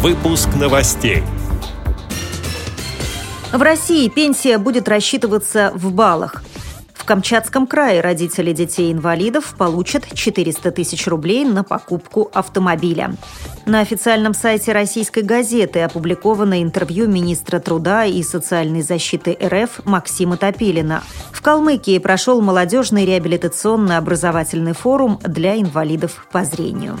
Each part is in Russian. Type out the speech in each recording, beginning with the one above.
Выпуск новостей. В России пенсия будет рассчитываться в баллах. В Камчатском крае родители детей-инвалидов получат 400 тысяч рублей на покупку автомобиля. На официальном сайте российской газеты опубликовано интервью министра труда и социальной защиты РФ Максима Топилина. В Калмыкии прошел молодежный реабилитационно-образовательный форум для инвалидов по зрению.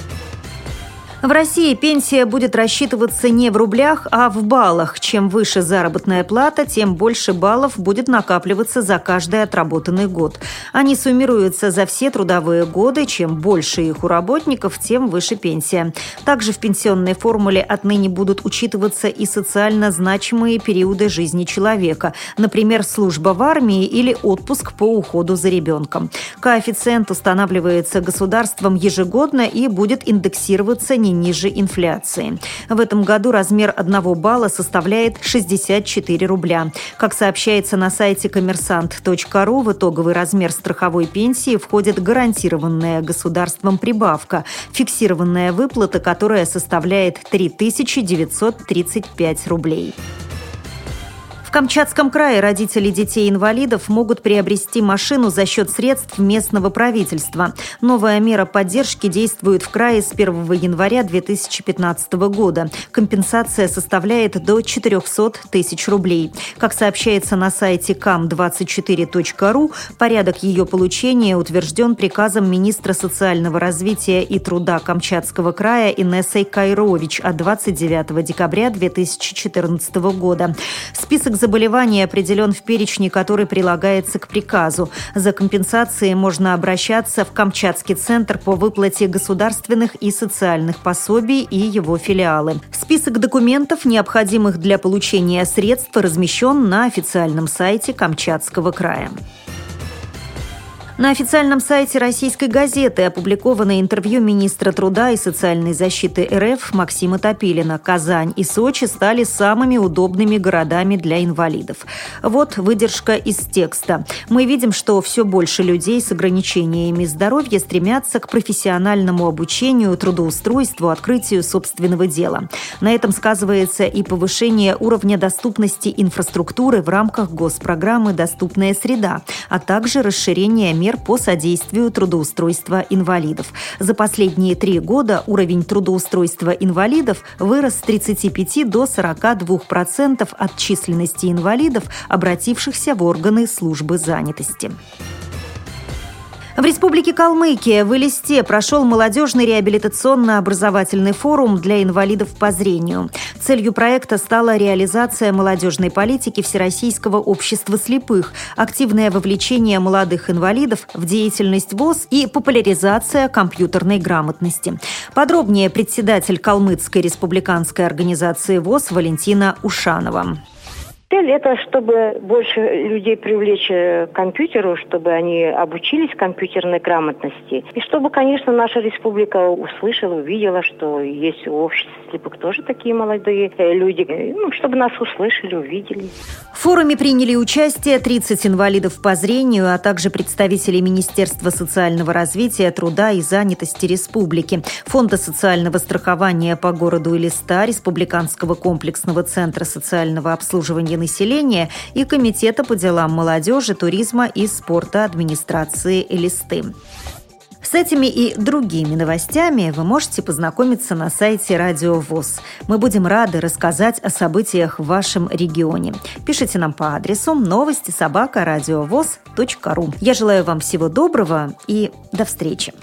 В России пенсия будет рассчитываться не в рублях, а в баллах. Чем выше заработная плата, тем больше баллов будет накапливаться за каждый отработанный год. Они суммируются за все трудовые годы. Чем больше их у работников, тем выше пенсия. Также в пенсионной формуле отныне будут учитываться и социально значимые периоды жизни человека, например, служба в армии или отпуск по уходу за ребенком. Коэффициент устанавливается государством ежегодно и будет индексироваться не ниже инфляции. В этом году размер одного балла составляет 64 рубля. Как сообщается на сайте коммерсант.ру, в итоговый размер страховой пенсии входит гарантированная государством прибавка, фиксированная выплата, которая составляет 3935 рублей. В Камчатском крае родители детей-инвалидов могут приобрести машину за счет средств местного правительства. Новая мера поддержки действует в крае с 1 января 2015 года. Компенсация составляет до 400 тысяч рублей. Как сообщается на сайте cam24.ru, порядок ее получения утвержден приказом министра социального развития и труда Камчатского края Инессой Кайрович от 29 декабря 2014 года. Список заболеваний определен в перечне, который прилагается к приказу. За компенсацией можно обращаться в Камчатский центр по выплате государственных и социальных пособий и его филиалы. Список документов, необходимых для получения средств, размещен на официальном сайте Камчатского края. На официальном сайте российской газеты опубликовано интервью министра труда и социальной защиты РФ Максима Топилина. Казань и Сочи стали самыми удобными городами для инвалидов. Вот выдержка из текста. Мы видим, что все больше людей с ограничениями здоровья стремятся к профессиональному обучению, трудоустройству, открытию собственного дела. На этом сказывается и повышение уровня доступности инфраструктуры в рамках госпрограммы «Доступная среда», а также расширение мер по содействию трудоустройства инвалидов. За последние три года уровень трудоустройства инвалидов вырос с 35 до 42 процентов от численности инвалидов, обратившихся в органы службы занятости. В Республике Калмыкия в Элисте прошел молодежный реабилитационно-образовательный форум для инвалидов по зрению. Целью проекта стала реализация молодежной политики Всероссийского общества слепых, активное вовлечение молодых инвалидов в деятельность ВОЗ и популяризация компьютерной грамотности. Подробнее председатель Калмыцкой республиканской организации ВОЗ Валентина Ушанова. Цель это, чтобы больше людей привлечь э, к компьютеру, чтобы они обучились компьютерной грамотности. И чтобы, конечно, наша республика услышала, увидела, что есть в обществе слепых тоже такие молодые э, люди. Ну, чтобы нас услышали, увидели. В форуме приняли участие 30 инвалидов по зрению, а также представители Министерства социального развития, труда и занятости республики, Фонда социального страхования по городу Элиста, Республиканского комплексного центра социального обслуживания населения и Комитета по делам молодежи, туризма и спорта администрации Элисты. С этими и другими новостями вы можете познакомиться на сайте Радио ВОЗ. Мы будем рады рассказать о событиях в вашем регионе. Пишите нам по адресу новости собака ру. Я желаю вам всего доброго и до встречи.